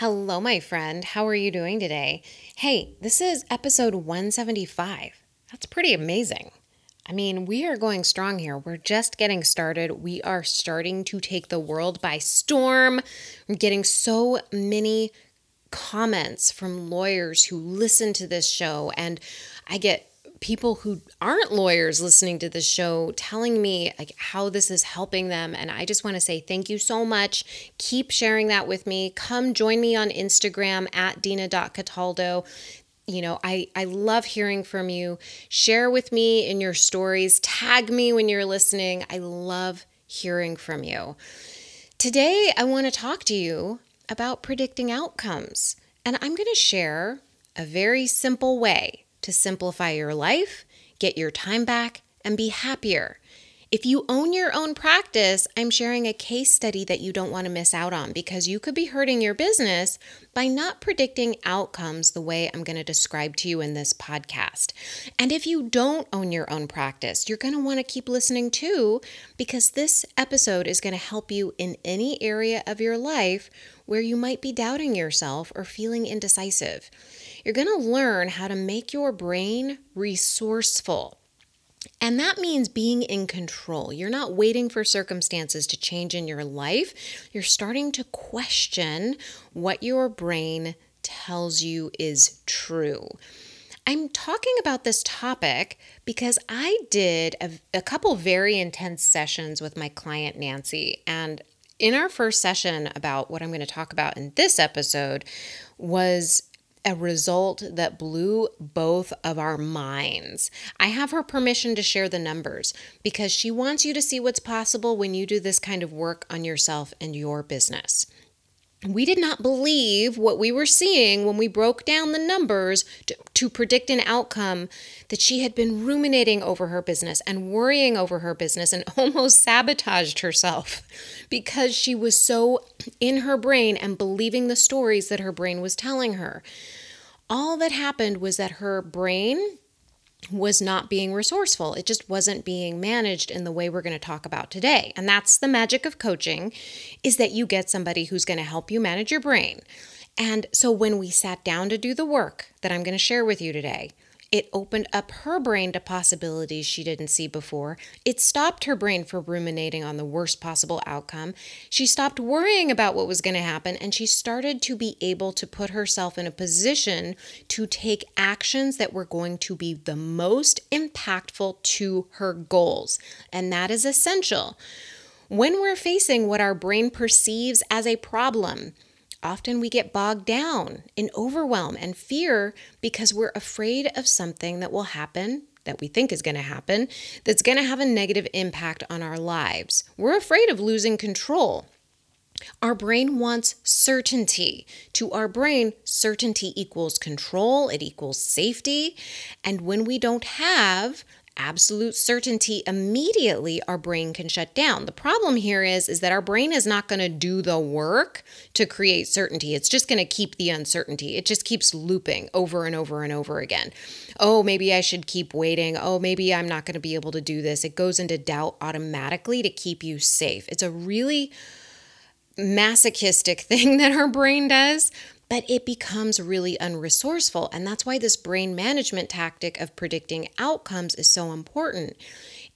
Hello, my friend. How are you doing today? Hey, this is episode 175. That's pretty amazing. I mean, we are going strong here. We're just getting started. We are starting to take the world by storm. I'm getting so many comments from lawyers who listen to this show, and I get people who aren't lawyers listening to this show telling me like how this is helping them. And I just want to say thank you so much. Keep sharing that with me. Come join me on Instagram at dina.cataldo you know I, I love hearing from you. Share with me in your stories. Tag me when you're listening. I love hearing from you. Today i want to talk to you about predicting outcomes. And i'm going to share a very simple way to simplify your life, get your time back, and be happier. If you own your own practice, I'm sharing a case study that you don't want to miss out on because you could be hurting your business by not predicting outcomes the way I'm going to describe to you in this podcast. And if you don't own your own practice, you're going to want to keep listening too because this episode is going to help you in any area of your life where you might be doubting yourself or feeling indecisive. You're going to learn how to make your brain resourceful. And that means being in control. You're not waiting for circumstances to change in your life. You're starting to question what your brain tells you is true. I'm talking about this topic because I did a, a, couple very intense sessions with my client, Nancy. And in our first session about what I'm going to talk about in this episode was a result that blew both of our minds. I have her permission to share the numbers because she wants you to see what's possible when you do this kind of work on yourself and your business we did not believe what we were seeing when we broke down the numbers to, to, predict an outcome that she had been ruminating over her business and worrying over her business and almost sabotaged herself because she was so in her brain and believing the stories that her brain was telling her. All that happened was that her brain was not being resourceful. It just wasn't being managed in the way we're going to talk about today. And that's the magic of coaching is that you get somebody who's going to help you manage your brain. And so when we sat down to do the work that I'm going to share with you today, it opened up her brain to possibilities she didn't see before. It stopped her brain from ruminating on the worst possible outcome. She stopped worrying about what was going to happen and she started to be able to put herself in a position to take actions that were going to be the most impactful to her goals. And that is essential. When we're facing what our brain perceives as a problem, Often we get bogged down in overwhelm and fear because we're afraid of something that will happen that we think is going to happen that's going to have a negative impact on our lives. We're afraid of losing control. Our brain wants certainty. To our brain, certainty equals control, it equals safety. And when we don't have absolute certainty immediately our brain can shut down. The problem here is is that our brain is not going to do the work to create certainty. It's just going to keep the uncertainty. It just keeps looping over and over and over again. Oh maybe i should keep waiting. Oh maybe i'm not going to be able to do this. It goes into doubt automatically to keep you safe. It's a really masochistic thing that our brain does but it becomes really unresourceful. And that's why this brain management tactic of predicting outcomes is so important.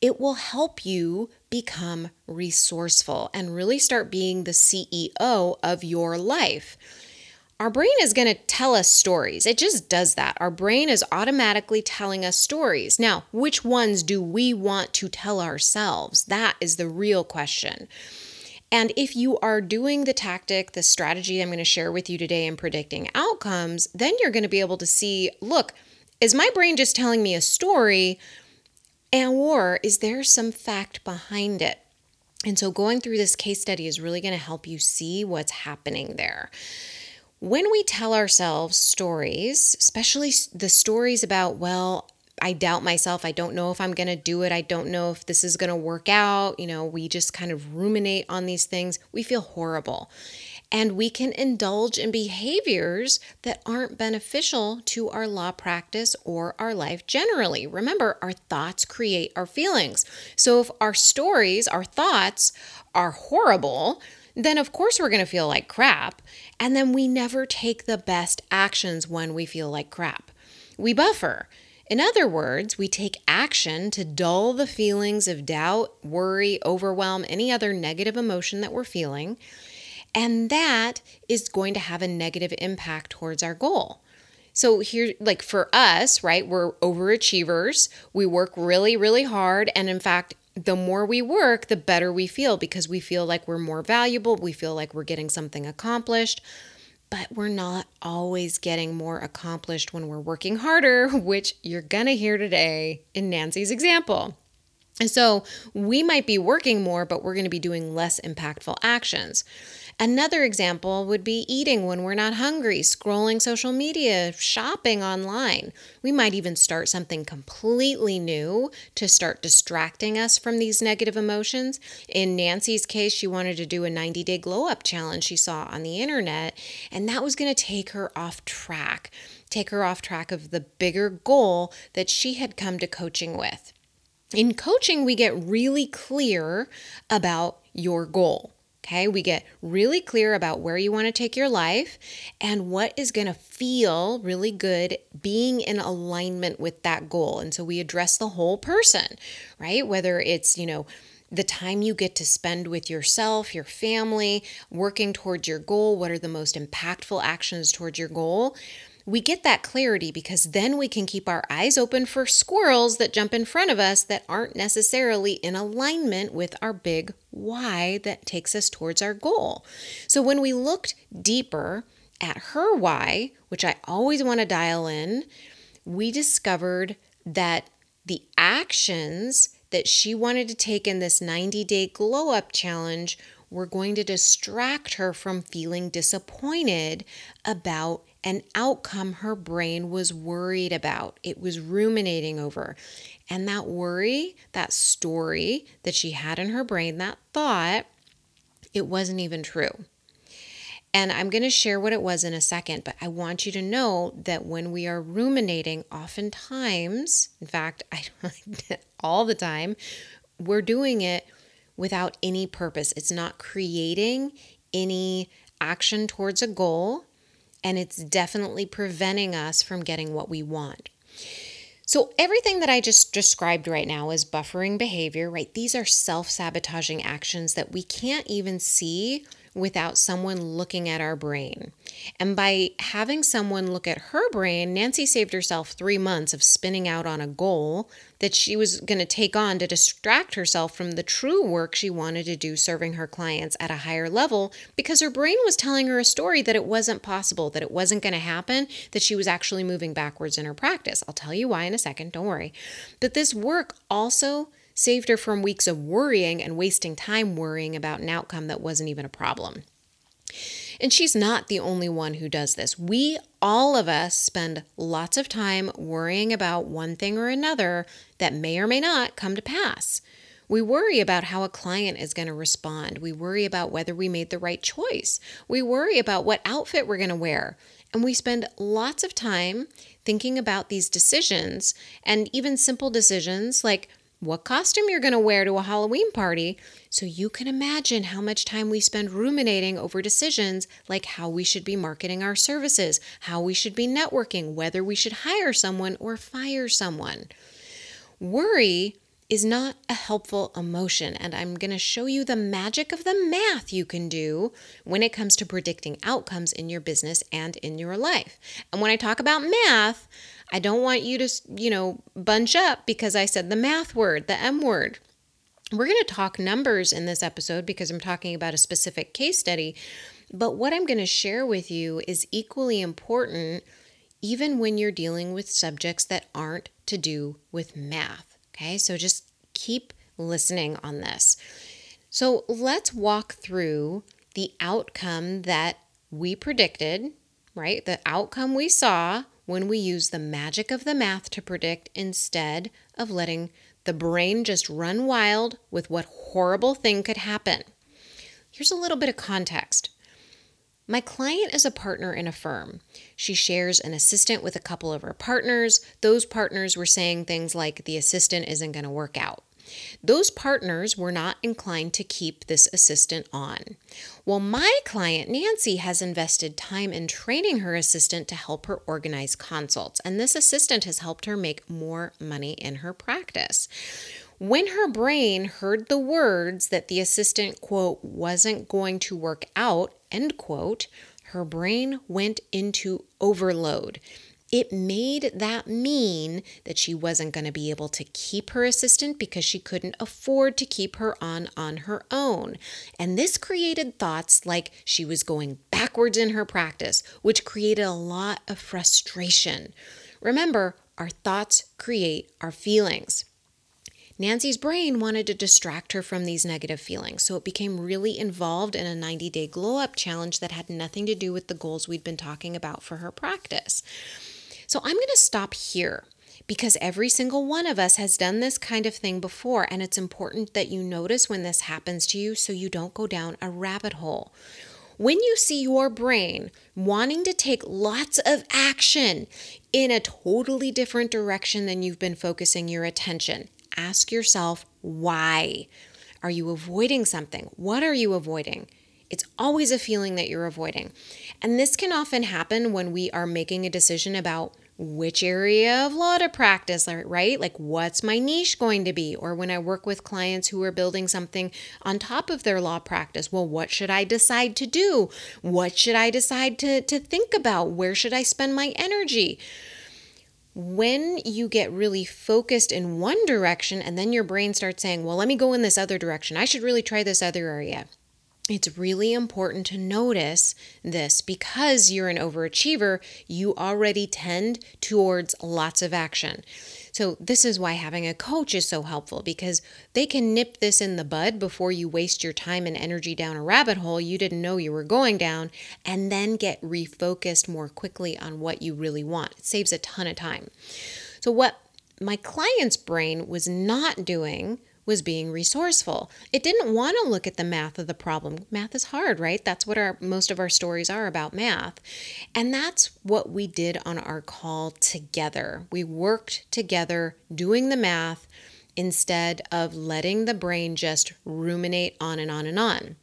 It will help you become resourceful and really start being the CEO of your life. Our brain is going to tell us stories. It just does that. Our brain is automatically telling us stories. Now, which ones do we want to tell ourselves? That is the real question. And if you are doing the tactic, the strategy I'm going to share with you today in predicting outcomes, then you're going to be able to see look, is my brain just telling me a story? And or is there some fact behind it? And so, going through this case study is really going to help you see what's happening there. When we tell ourselves stories, especially the stories about, well, I doubt myself. I don't know if I'm going to do it. I don't know if this is going to work out. You know, we just kind of ruminate on these things. We feel horrible. And we can indulge in behaviors that aren't beneficial to our law practice or our life generally. Remember, our thoughts create our feelings. So if our stories, our thoughts are horrible, then of course we're going to feel like crap. And then we never take the best actions when we feel like crap. We buffer. In other words, we take action to dull the feelings of doubt, worry, overwhelm, any other negative emotion that we're feeling. And that is going to have a negative impact towards our goal. So, here, like for us, right, we're overachievers. We work really, really hard. And in fact, the more we work, the better we feel because we feel like we're more valuable. We feel like we're getting something accomplished but we're not always getting more accomplished when we're working harder, which you're to hear today in Nancy's example. And so we might be working more, but we're to be doing less impactful actions. Another example would be eating when we're not hungry, scrolling social media, shopping online. We might even start something completely new to start distracting us from these negative emotions. In Nancy's case, she wanted to do a 90 day glow up challenge she saw on the internet, and that was going to take her off track, take her off track of the bigger goal that she had come to coaching with. In coaching, we get really clear about your goal. Okay, we get really clear about where you want to take your life and what is going to feel really good being in alignment with that goal. And so we address the whole person, right? Whether it's, you know, the time you get to spend with yourself, your family, working towards your goal, what are the most impactful actions towards your goal? We get that clarity because then we can keep our eyes open for squirrels that jump in front of us that aren't necessarily in alignment with our big why that takes us towards our goal. So when we looked deeper at her why, which I always want to dial in, we discovered that the actions that she wanted to take in this 90 day glow up challenge were going to distract her from feeling disappointed about an outcome her brain was worried about. It was ruminating over. And that worry, that story that she had in her brain, that thought, it wasn't even true. And I'm going to share what it was in a second, but I want you to know that when we are ruminating, oftentimes, in fact, I all the time, we're doing it without any purpose. It's not creating any action towards a goal and it's definitely preventing us from getting what we want. So, everything that I just described right now is buffering behavior, right? These are self sabotaging actions that we can't even see without someone looking at our brain. And by having someone look at her brain, Nancy saved herself three months of spinning out on a goal that she was going to take on to distract herself from the true work she wanted to do serving her clients at a higher level because her brain was telling her a story that it wasn't possible, that it wasn't going to happen, that she was actually moving backwards in her practice. I'll tell you why in a second, don't worry. But this work also saved her from weeks of worrying and wasting time worrying about an outcome that wasn't even a problem. And she's not the only one who does this. We, all of us, spend lots of time worrying about one thing or another that may or may not come to pass. We worry about how a client is going to respond. We worry about whether we made the right choice. We worry about what outfit we're going to wear. And we spend lots of time thinking about these decisions and even simple decisions like what costume you're going to wear to a Halloween party, so you can imagine how much time we spend ruminating over decisions like how we should be marketing our services, how we should be networking, whether we should hire someone or fire someone. Worry is not a helpful emotion, and I'm going to show you the magic of the math you can do when it comes to predicting outcomes in your business and in your life. And when I talk about math, I don't want you to, you know, bunch up because I said the math word, the M word. We're going to talk numbers in this episode because I'm talking about a specific case study. But what I'm going to share with you is equally important, even when you're dealing with subjects that aren't to do with math. Okay, so just keep listening on this. So let's walk through the outcome that we predicted, right? The outcome we saw when we use the magic of the math to predict instead of letting the brain just run wild with what horrible thing could happen. Here's a little bit of context. My client is a partner in a firm. She shares an assistant with a couple of her partners. Those partners were saying things like the assistant isn't going to work out. Those partners were not inclined to keep this assistant on. Well, my client, Nancy, has invested time in training her assistant to help her organize consults, and this assistant has helped her make more money in her practice. When her brain heard the words that the assistant, quote, wasn't going to work out, end quote, her brain went into overload it made that mean that she wasn't going to be able to keep her assistant because she couldn't afford to keep her on on her own. And this created thoughts like she was going backwards in her practice, which created a lot of frustration. Remember, our thoughts create our feelings. Nancy's brain wanted to distract her from these negative feelings, so it became really involved in a 90 day glow up challenge that had nothing to do with the goals we'd been talking about for her practice. So I'm going to stop here because every single one of us has done this kind of thing before, and it's important that you notice when this happens to you so you don't go down a rabbit hole. When you see your brain wanting to take lots of action in a totally different direction than you've been focusing your attention, ask yourself why. Are you avoiding something? What are you avoiding? It's always a feeling that you're avoiding. And this can often happen when we are making a decision about which area of law to practice, right? Like, what's my niche going to be? Or when I work with clients who are building something on top of their law practice, well, what should I decide to do? What should I decide to, to think about? Where should I spend my energy? When you get really focused in one direction and then your brain starts saying, well, let me go in this other direction, I should really try this other area it's really important to notice this because you're an overachiever, you already tend towards lots of action. So, this is why having a coach is so helpful because they can nip this in the bud before you waste your time and energy down a rabbit hole you didn't know you were going down, and then get refocused more quickly on what you really want. It saves a ton of time. So, what my client's brain was not doing was being resourceful. It didn't want to look at the math of the problem. Math is hard, right? That's what our most of our stories are about math. And that's what we did on our call together. We worked together doing the math instead of letting the brain just ruminate on and on and on.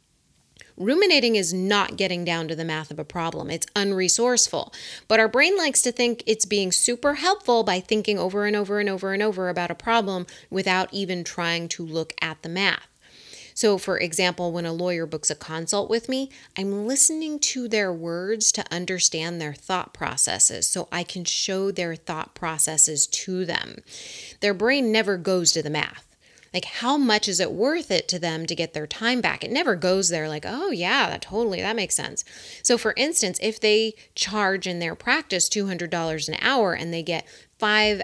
Ruminating is not getting down to the math of a problem. It's unresourceful. But our brain likes to think it's being super helpful by thinking over and over and over and over about a problem without even trying to look at the math. So, for example, when a lawyer books a consult with me, I'm listening to their words to understand their thought processes so I can show their thought processes to them. Their brain never goes to the math. Like, how much is it worth it to them to get their time back? It never goes there like, oh, yeah, that totally, that makes sense. So, for instance, if they charge in their practice $200 an hour and they get five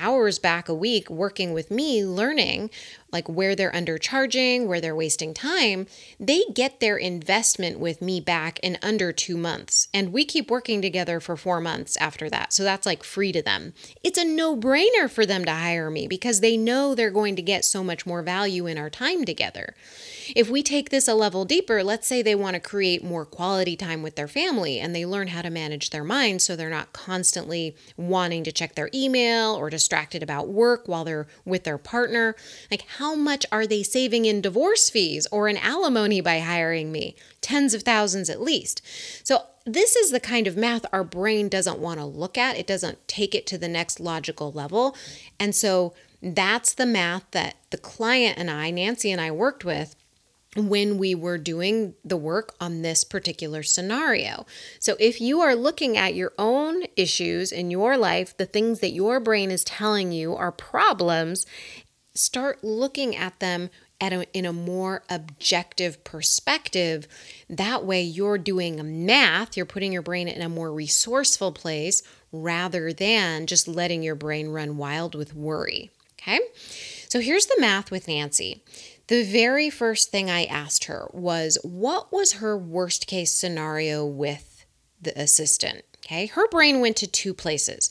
hours back a week working with me learning like where they're undercharging, where they're wasting time, they get their investment with me back in under two months. And we keep working together for four months after that. So that's like free to them. It's a no brainer for them to hire me because they know they're going to get so much more value in our time together. If we take this a level deeper, let's say they want to create more quality time with their family and they learn how to manage their mind so they're not constantly wanting to check their email or distracted about work while they're with their partner. Like, how much are they saving in divorce fees or in alimony by hiring me? Tens of thousands at least. So, this is the kind of math our brain doesn't want to look at. It doesn't take it to the next logical level. And so, that's the math that the client and I, Nancy and I, worked with when we were doing the work on this particular scenario. So, if you are looking at your own issues in your life, the things that your brain is telling you are problems, start looking at them at a, in a more objective perspective. That way, you're doing math, you're putting your brain in a more resourceful place rather than just letting your brain run wild with worry. Okay, so here's the math with Nancy the very first thing I asked her was what was her worst case scenario with the assistant? Okay, her brain went to two places.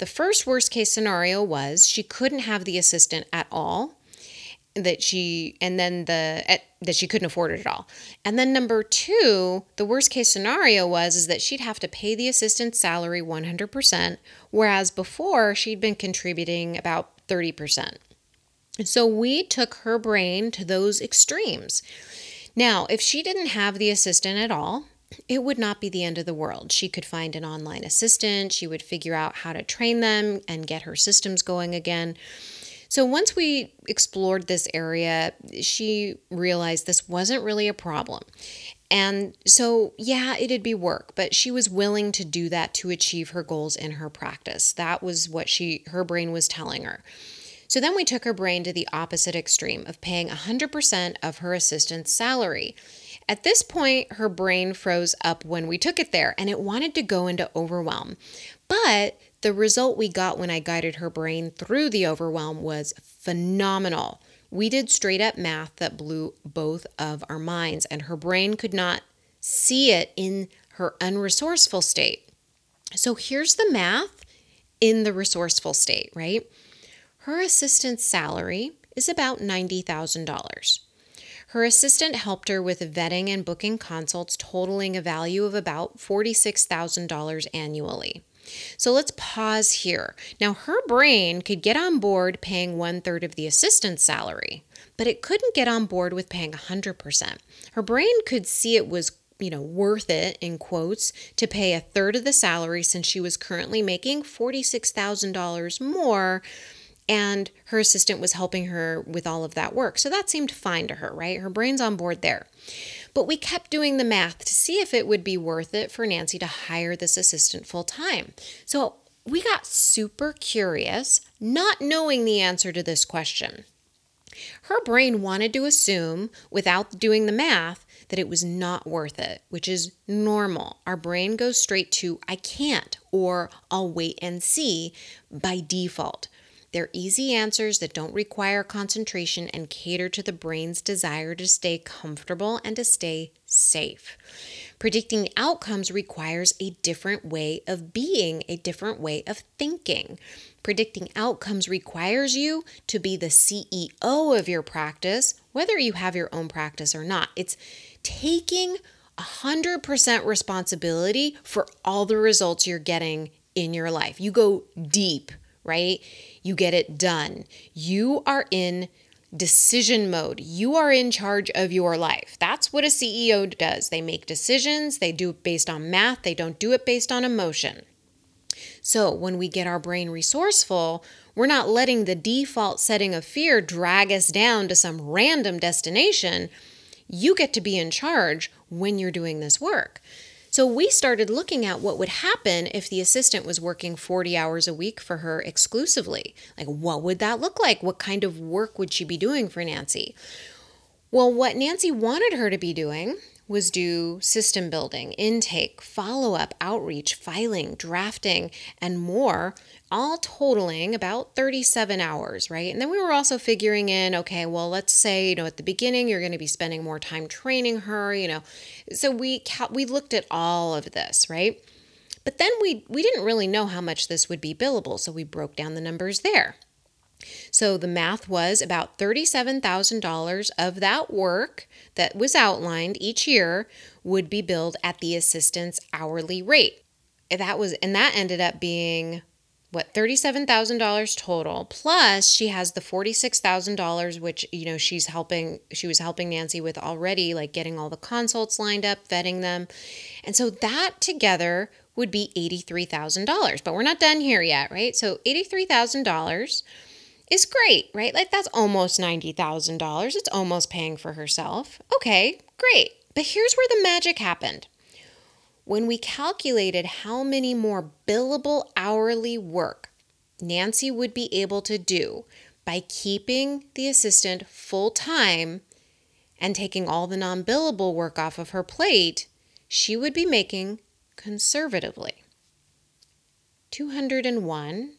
The first worst case scenario was she couldn't have the assistant at all that she and then the at, that she couldn't afford it at all. And then number 2, the worst case scenario was is that she'd have to pay the assistant's salary 100% whereas before she'd been contributing about 30%. So we took her brain to those extremes. Now, if she didn't have the assistant at all, it would not be the end of the world. She could find an online assistant, she would figure out how to train them and get her systems going again. So once we explored this area, she realized this wasn't really a problem. And so, yeah, it'd be work, but she was willing to do that to achieve her goals in her practice. That was what she her brain was telling her. So then we took her brain to the opposite extreme of paying 100% of her assistant's salary. At this point, her brain froze up when we took it there and it wanted to go into overwhelm. But the result we got when I guided her brain through the overwhelm was phenomenal. We did straight up math that blew both of our minds, and her brain could not see it in her unresourceful state. So here's the math in the resourceful state, right? Her assistant's salary is about $90,000. Her assistant helped her with vetting and booking consults totaling a value of about $46,000 annually. So let's pause here. Now, her brain could get on board paying one third of the assistant's salary, but it couldn't get on board with paying 100%. Her brain could see it was you know, worth it in quotes to pay a third of the salary since she was currently making $46,000 more and her assistant was helping her with all of that work. So that seemed fine to her, right? Her brain's on board there. But we kept doing the math to see if it would be worth it for Nancy to hire this assistant full time. So we got super curious, not knowing the answer to this question. Her brain wanted to assume, without doing the math, that it was not worth it, which is normal. Our brain goes straight to, I can't, or I'll wait and see by default. They're easy answers that don't require concentration and cater to the brain's desire to stay comfortable and to stay safe. Predicting outcomes requires a different way of being, a different way of thinking. Predicting outcomes requires you to be the CEO of your practice, whether you have your own practice or not. It's taking 100% responsibility for all the results you're getting in your life. You go deep, right? You get it done. You are in decision mode. You are in charge of your life. That's what a CEO does. They make decisions, they do it based on math, they don't do it based on emotion. So, when we get our brain resourceful, we're not letting the default setting of fear drag us down to some random destination. You get to be in charge when you're doing this work. So we started looking at what would happen if the assistant was working 40 hours a week for her exclusively. Like, what would that look like? What kind of work would she be doing for Nancy? Well, what Nancy wanted her to be doing was do system building, intake, follow up, outreach, filing, drafting, and more, all totaling about 37 hours, right? And then we were also figuring in okay, well, let's say, you know, at the beginning you're going to be spending more time training her, you know. So we we looked at all of this, right? But then we we didn't really know how much this would be billable, so we broke down the numbers there. So the math was about $37,000 of that work that was outlined each year would be billed at the assistant's hourly rate. That was and that ended up being what $37,000 total plus she has the $46,000 which you know she's helping she was helping Nancy with already like getting all the consults lined up vetting them and so that together would be $83,000 but we're not done here yet right so $83,000 is great, right? Like that's almost $90,000. It's almost paying for herself. Okay, great. But here's where the magic happened. When we calculated how many more billable hourly work Nancy would be able to do by keeping the assistant full time and taking all the non billable work off of her plate, she would be making conservatively 201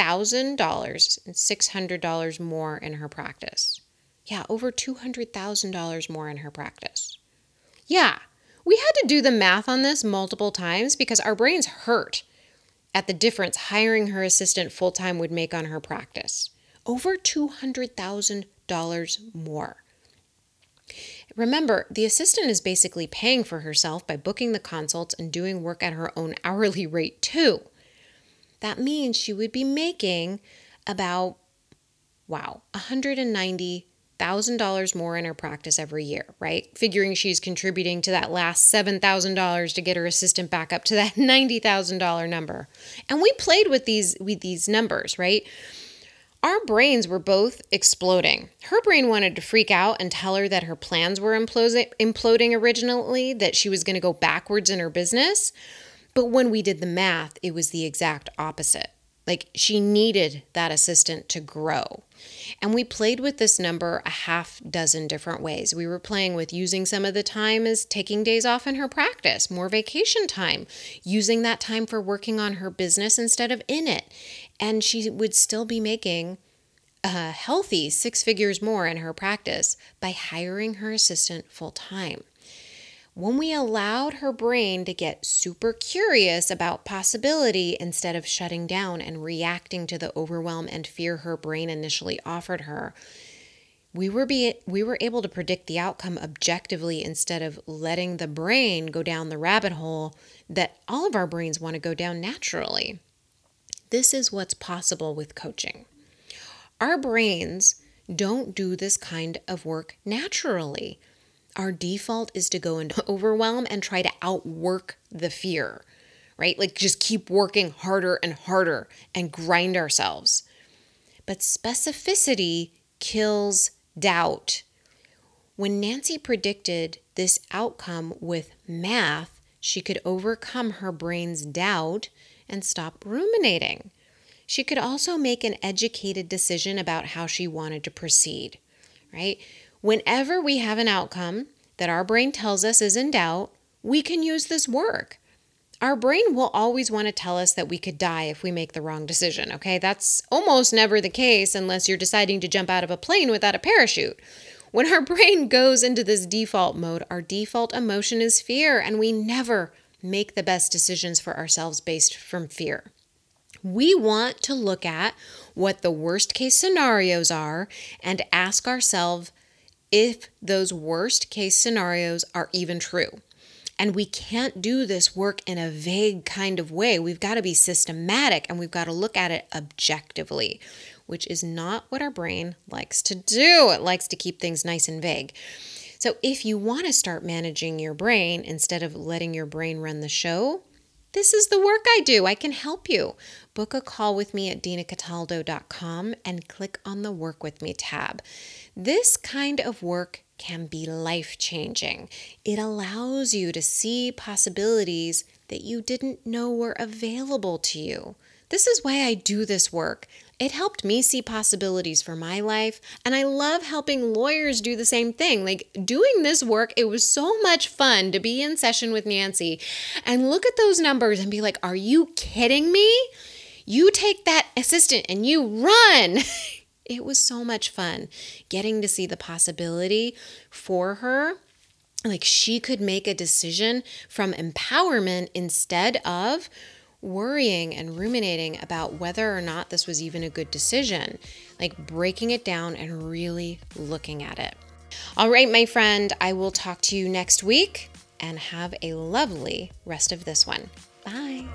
$1,000 and $600 more in her practice. Yeah, over $200,000 more in her practice. Yeah, we had to do the math on this multiple times because our brains hurt at the difference hiring her assistant full time would make on her practice. Over $200,000 more. Remember, the assistant is basically paying for herself by booking the consults and doing work at her own hourly rate, too. That means she would be making about, wow, $190,000 more in her practice every year, right? Figuring she's contributing to that last $7,000 to get her assistant back up to that $90,000 number. And we played with these with these numbers, right? Our brains were both exploding. Her brain wanted to freak out and tell her that her plans were imploding originally, that she was going to go backwards in her business. But when we did the math, it was the exact opposite. Like she needed that assistant to grow. And we played with this number a half dozen different ways. We were playing with using some of the time as taking days off in her practice, more vacation time, using that time for working on her business instead of in it. And she would still be making a healthy six figures more in her practice by hiring her assistant full time when we allowed her brain to get super curious about possibility instead of shutting down and reacting to the overwhelm and fear her brain initially offered her, we were be we were able to predict the outcome objectively instead of letting the brain go down the rabbit hole that all of our brains want to go down naturally. This is what's possible with coaching. Our brains don't do this kind of work naturally our default is to go into overwhelm and try to outwork the fear, right? Like just keep working harder and harder and grind ourselves. But specificity kills doubt. When Nancy predicted this outcome with math, she could overcome her brain's doubt and stop ruminating. She could also make an educated decision about how she wanted to proceed, right? Whenever we have an outcome that our brain tells us is in doubt, we can use this work. Our brain will always want to tell us that we could die if we make the wrong decision, okay? That's almost never the case unless you're deciding to jump out of a plane without a parachute. When our brain goes into this default mode, our default emotion is fear, and we never make the best decisions for ourselves based from fear. We want to look at what the worst case scenarios are and ask ourselves if those worst case scenarios are even true. And we can't do this work in a vague kind of way. We've got to be systematic and we've got to look at it objectively, which is not what our brain likes to do. It likes to keep things nice and vague. So, if you want to start managing your brain instead of letting your brain run the show, this is the work I do. I can help you. Book a call with me at dinacataldo.com and click on the Work With Me tab. This kind of work can be life changing. It allows you to see possibilities that you didn't know were available to you. This is why I do this work. It helped me see possibilities for my life, and I love helping lawyers do the same thing. Like doing this work, it was so much fun to be in session with Nancy and look at those numbers and be like, Are you kidding me? You take that assistant and you run. it was so much fun getting to see the possibility for her. Like she could make a decision from empowerment instead of worrying and ruminating about whether or not this was even a good decision. Like breaking it down and really looking at it. All right, my friend, I will talk to you next week and have a lovely rest of this one. Bye.